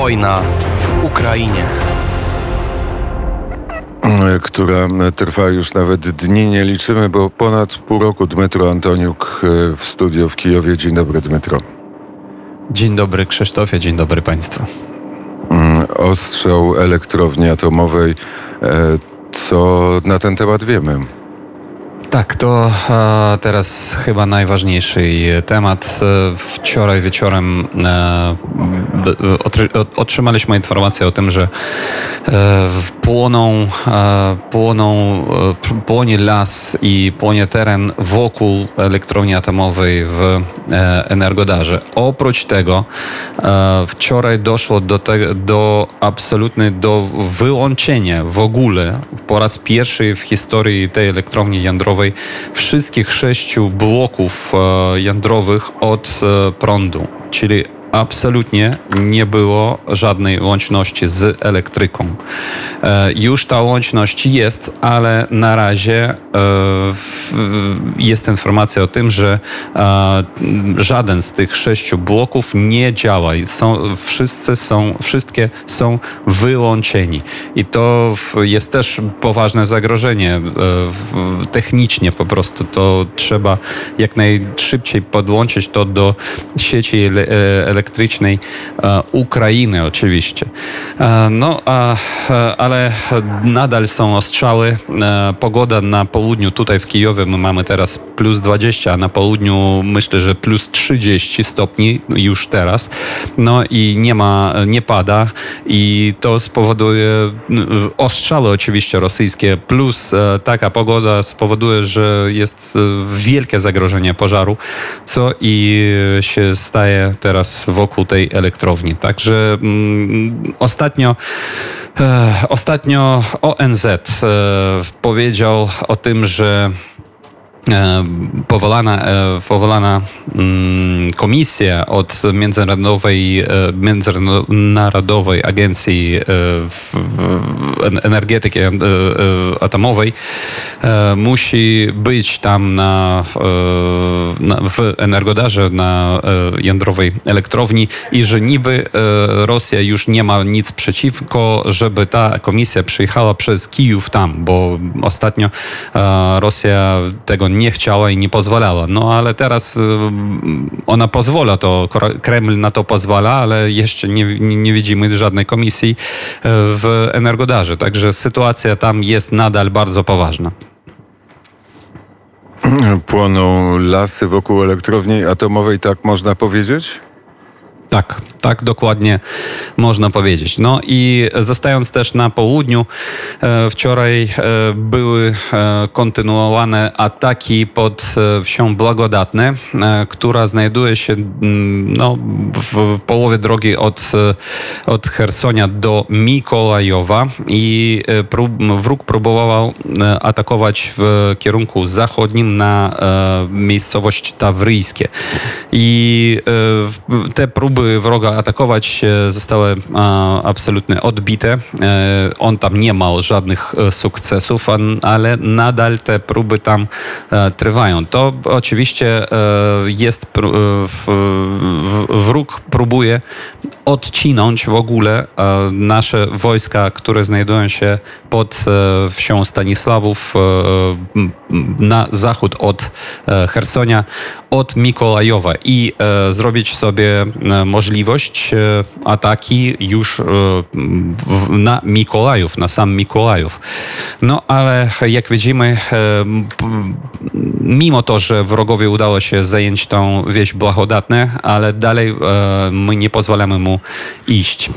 Wojna w Ukrainie która trwa już nawet dni nie liczymy, bo ponad pół roku Dmytro Antoniuk e, w studio w Kijowie. Dzień dobry Dmytro. Dzień dobry Krzysztofie, dzień dobry Państwu. Mm, ostrzał elektrowni atomowej. E, co na ten temat wiemy? Tak, to teraz chyba najważniejszy temat. Wczoraj wieczorem e, otrzymaliśmy informację o tym, że e, płoną, e, płoną, płonie las i płonie teren wokół elektrowni atomowej w Energodarze. Oprócz tego wczoraj doszło do, te, do absolutnie do wyłączenia w ogóle po raz pierwszy w historii tej elektrowni jądrowej wszystkich sześciu bloków e, jądrowych od e, prądu, czyli absolutnie nie było żadnej łączności z elektryką. E, już ta łączność jest, ale na razie e, jest informacja o tym, że e, żaden z tych sześciu bloków nie działa. Są, wszyscy są, wszystkie są wyłączeni. I to jest też poważne zagrożenie technicznie po prostu. To trzeba jak najszybciej podłączyć to do sieci elektrycznej elektrycznej e, Ukrainy oczywiście. E, no, ale nadal są ostrzały. E, pogoda na południu, tutaj w Kijowie my mamy teraz plus 20, a na południu myślę, że plus 30 stopni już teraz. No i nie ma, nie pada i to spowoduje ostrzały oczywiście rosyjskie plus taka pogoda spowoduje, że jest wielkie zagrożenie pożaru, co i się staje teraz wokół tej elektrowni. Także mm, ostatnio e, Ostatnio ONZ e, powiedział o tym, że powołana, e, powołana mm, komisja od Międzynarodowej, e, Międzynarodowej Agencji Energetyki Atomowej musi być tam na, na, w Energodarze na jądrowej elektrowni i że niby Rosja już nie ma nic przeciwko, żeby ta komisja przyjechała przez Kijów tam, bo ostatnio Rosja tego nie chciała i nie pozwalała. No ale teraz y, ona pozwala to, Kreml na to pozwala, ale jeszcze nie, nie widzimy żadnej komisji y, w Energodarze. Także sytuacja tam jest nadal bardzo poważna. Płoną lasy wokół elektrowni atomowej, tak można powiedzieć? Tak, tak dokładnie można powiedzieć. No i zostając też na południu, e, wczoraj e, były e, kontynuowane ataki pod wsią Blagodatne, która znajduje się mm, no, w połowie drogi od, od Hersonia do Mikołajowa i prób, wróg próbował atakować w kierunku zachodnim na miejscowość Tawryjskie. I te próby próby wroga atakować zostały absolutnie odbite. E, on tam nie ma żadnych e, sukcesów, ale nadal te próby tam e, trwają. To oczywiście jest wróg próbuje odcinąć w ogóle nasze wojska, które znajdują się pod wsią Stanisławów na zachód od Hersonia, od Mikołajowa i zrobić sobie możliwość e, ataki już e, na Mikołajów, na sam Mikołajów. No ale jak widzimy, e, mimo to, że wrogowi udało się zająć tą wieś blagodatne, ale dalej my nie pozwalamy mu iść.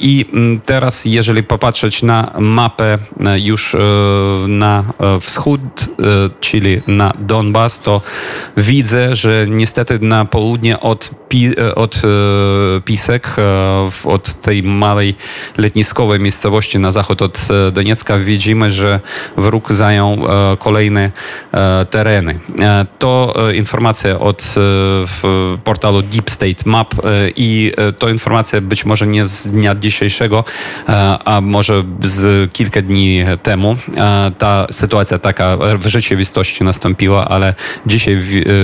I teraz, jeżeli popatrzeć na mapę już na wschód, czyli na Donbas, to widzę, że niestety na południe od, od Pisek e, od tej małej letniskowej miejscowości na zachód od e, Doniecka widzimy, że wróg zajął e, kolejne tereny. To informacja od portalu Deep State Map i to informacja być może nie z dnia dzisiejszego, a może z kilka dni temu. Ta sytuacja taka rzeczywistości nastąpiła, ale dzisiaj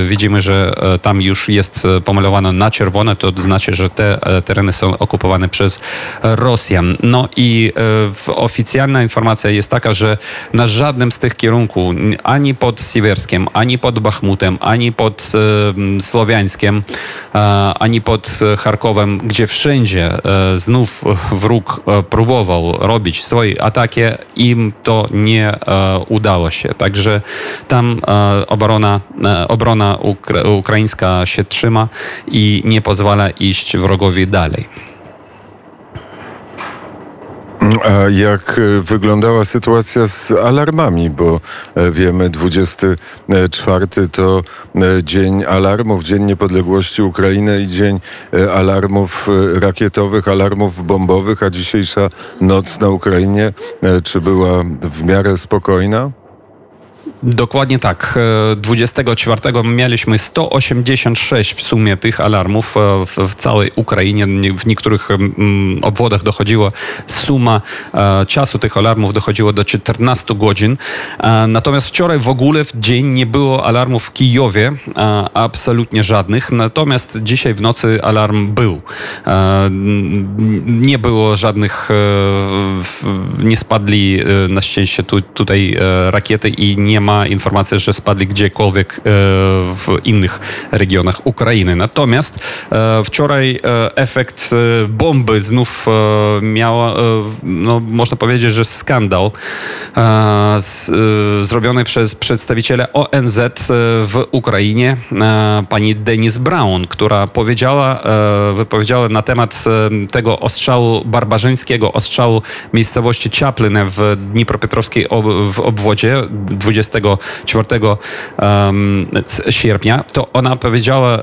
widzimy, że tam już jest pomalowane na czerwone, to znaczy, że te tereny są okupowane przez Rosjan. No i oficjalna informacja jest taka, że na żadnym z tych kierunków, ani pod Siwerskiem, ani pod Bachmutem, ani pod Słowiańskiem, ani pod Charkowem, gdzie wszędzie znów wróg próbował robić swoje ataki, im to nie udało się. Także tam obrona, obrona ukraińska się trzyma i nie pozwala iść wrogowi dalej. A jak e, wyglądała sytuacja z alarmami, bo e, wiemy, 24 to e, dzień alarmów, Dzień Niepodległości Ukrainy i dzień alarmów rakietowych, alarmów bombowych, a dzisiejsza noc na Ukrainie, czy była w miarę spokojna? Dokładnie tak. 24 e, mieliśmy 186 w sumie tych alarmów e, w, całej Ukrainie. W niektórych obwodach dochodziło suma e, czasu tych alarmów dochodziło do 14 godzin. Natomiast wczoraj w ogóle w dzień nie było alarmów w Kijowie, absolutnie żadnych. Natomiast dzisiaj w nocy alarm był. Nie było żadnych, nie spadli na szczęście tu, tutaj rakiety i nie ma ma że spadli gdziekolwiek e, w innych regionach Ukrainy. Natomiast e, wczoraj e, efekt bomby znów miała, no, można powiedzieć, że skandal zrobiony przez przedstawiciela ONZ w Ukrainie, pani Denis Brown, która powiedziała, wypowiedziała na temat tego ostrzału barbarzyńskiego, ostrzału miejscowości Ciaplynę w Dnipropetrowskiej w obwodzie 20 24 sierpnia, to ona powiedziała, e,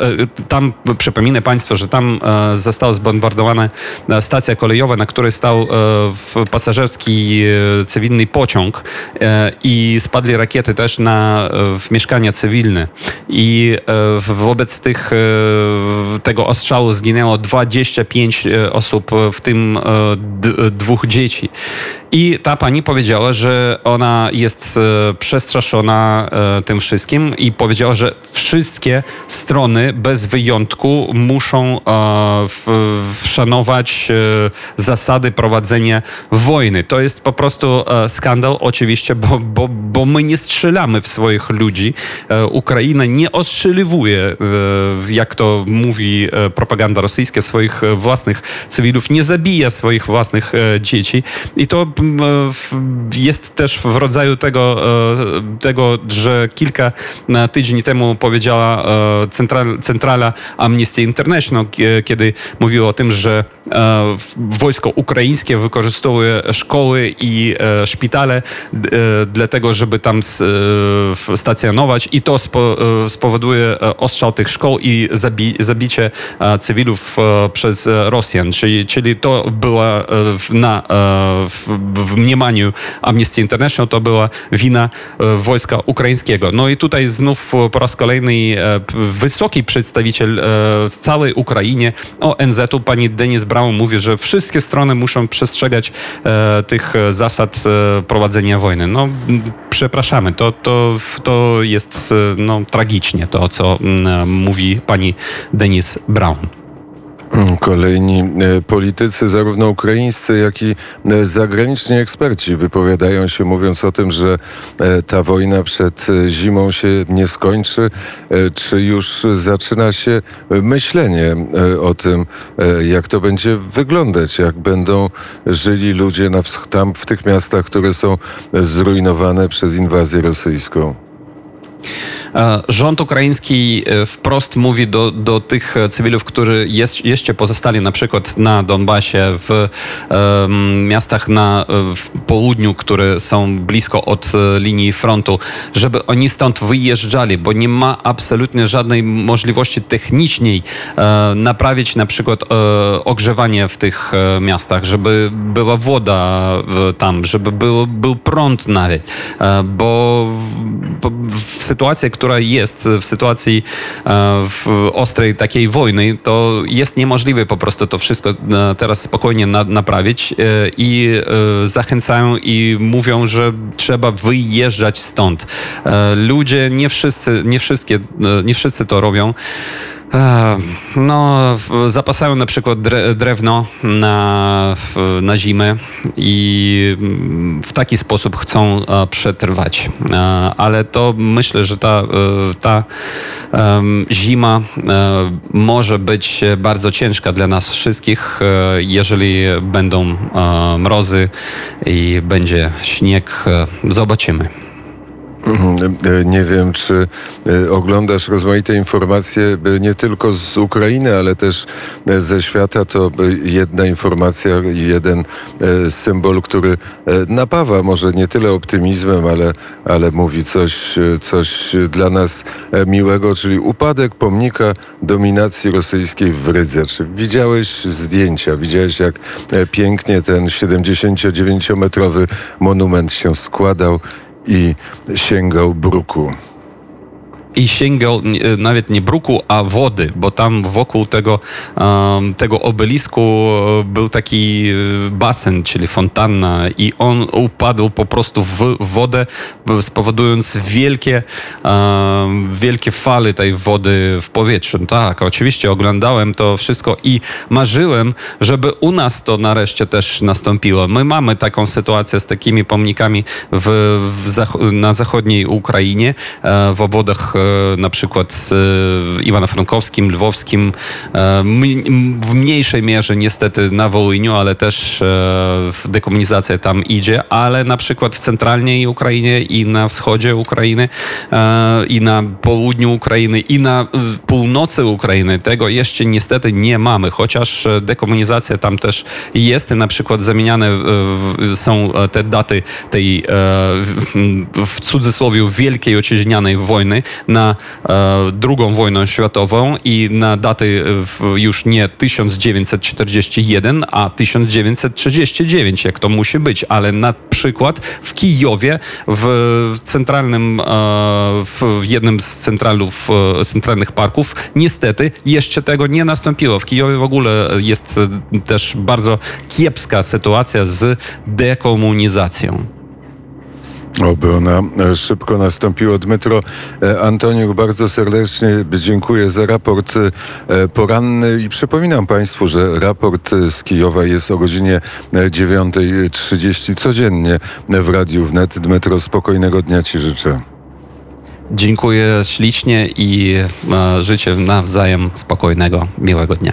tam przypominę Państwu, że tam e, została zbombardowana e, stacja kolejowa, na której stał pasażerski cywilny pociąg i spadli rakiety też na mieszkania cywilne. I wobec tych, tego ostrzału zginęło 25 osób, w tym dwóch dzieci. I ta pani powiedziała, że ona jest przestraszona zastraszona e, tym wszystkim i powiedziała, że wszystkie strony bez wyjątku muszą e, szanować e, zasady prowadzenia wojny. To jest po prostu skandal oczywiście, bo, bo, bo my nie strzelamy w swoich ludzi. Ukraina nie ostrzeliwuje, jak to mówi propaganda rosyjska, swoich własnych cywilów, nie zabija swoich własnych dzieci. I to jest też w rodzaju tego tego, że kilka tygodni temu powiedziała e, central, centrala Amnesty International, kiedy mówiła o tym, że e, wojsko ukraińskie wykorzystuje szkoły i e, szpitale dlatego, żeby tam stacjonować i to spowoduje ostrzał tych szkoł i zabicie cywilów przez Rosjan. Czyli, czyli to była na, w mniemaniu Amnesty International to była wina wojska ukraińskiego. No i tutaj znów po raz kolejny e, wysoki przedstawiciel e, całej Ukrainie ONZ-u, pani Denis Brown mówi, że wszystkie strony muszą przestrzegać e, tych zasad prowadzenia wojny. No przepraszamy, to, to, to jest no, tragicznie to, co mówi pani Denis Brown. Kolejni e, politycy, zarówno ukraińscy, jak i e, zagraniczni eksperci wypowiadają się, mówiąc o tym, że e, ta wojna przed zimą się nie skończy, czy już zaczyna się myślenie o tym, jak to będzie wyglądać, jak będą żyli ludzie tam w tych miastach, które są zrujnowane przez inwazję rosyjską. E, rząd ukraiński e, wprost mówi do, do tych cywilów, którzy jest, jeszcze pozostali na przykład na Donbasie, w um, miastach na w południu, które są blisko od e, linii frontu, żeby oni stąd wyjeżdżali, bo nie ma absolutnie żadnej możliwości technicznej e, naprawić na przykład e, ogrzewanie w tych e, miastach, żeby była woda tam, żeby był, był prąd nawet, bo, bo w sytuacji, która jest w sytuacji e, w ostrej takiej wojny, to jest niemożliwe po prostu to wszystko e, teraz spokojnie na, naprawić e, i zachęcają i mówią, że trzeba wyjeżdżać stąd. Ludzie, nie wszyscy, nie wszystkie, nie wszyscy to robią. No, zapasają na przykład dre, drewno na, na zimę i mm, w taki sposób chcą e, przetrwać. E, Ale to myślę, że ta, e, ta zima może być bardzo ciężka dla nas wszystkich, jeżeli będą mrozy i będzie śnieg. Zobaczymy. Mhm. E, Nie wiem, czy e, oglądasz rozmaite informacje e, nie tylko z Ukrainy, ale też e, ze świata. To e, jedna informacja jeden e, symbol, który e, napawa może nie tyle optymizmem, ale, ale mówi coś, e, coś dla nas e, miłego, czyli upadek pomnika dominacji rosyjskiej w Rydze. Czy widziałeś zdjęcia? Widziałeś, jak e, pięknie ten 79-metrowy monument się składał i sięgał bruku. I sięgał nie- nawet nie bruku, a wody, bo tam wokół tego, em, tego obelisku e, był taki e, basen, czyli fontanna i on upadł po prostu w wodę, b- spowodując wielkie, wielkie fale tej wody w powietrzu. Tak, oczywiście oglądałem to wszystko i marzyłem, żeby u nas to nareszcie też nastąpiło. My mamy taką sytuację z takimi pomnikami w, w na zachodniej Ukrainie, e, w obwodach e, na przykład e, Iwano-Frankowskim, Lwowskim, e, w mniejszej mierze niestety na Wołyniu, ale też e, dekomunizacja tam idzie, ale na przykład w centralnej Ukrainie i na wschodzie Ukrainy e, i na południu Ukrainy i na e, północy Ukrainy tego jeszcze niestety nie mamy, chociaż e, dekomunizacja tam też jest, na przykład zamieniane e, są e, te daty tej e, w- cudzysłowie wielkiej ociźnianej wojny na e, drugą wojnę światową i na daty e, już nie 1941, a 1939, jak to musi być, ale na przykład w Kijowie, w centralnym, e, w jednym z centralów, e, centralnych parków, niestety jeszcze tego nie nastąpiło. W Kijowie w ogóle jest e, też bardzo kiepska sytuacja z dekomunizacją. Oby ona e, szybko nastąpiła. Dmytro e, Antoniuk, bardzo serdecznie dziękuję za raport e, poranny i przypominam Państwu, że raport z Kijowa jest o godzinie e, 9.30 codziennie w Radiu Wnet. Dmytro, spokojnego dnia Ci życzę. Dziękuję ślicznie i życzę nawzajem spokojnego, miłego dnia.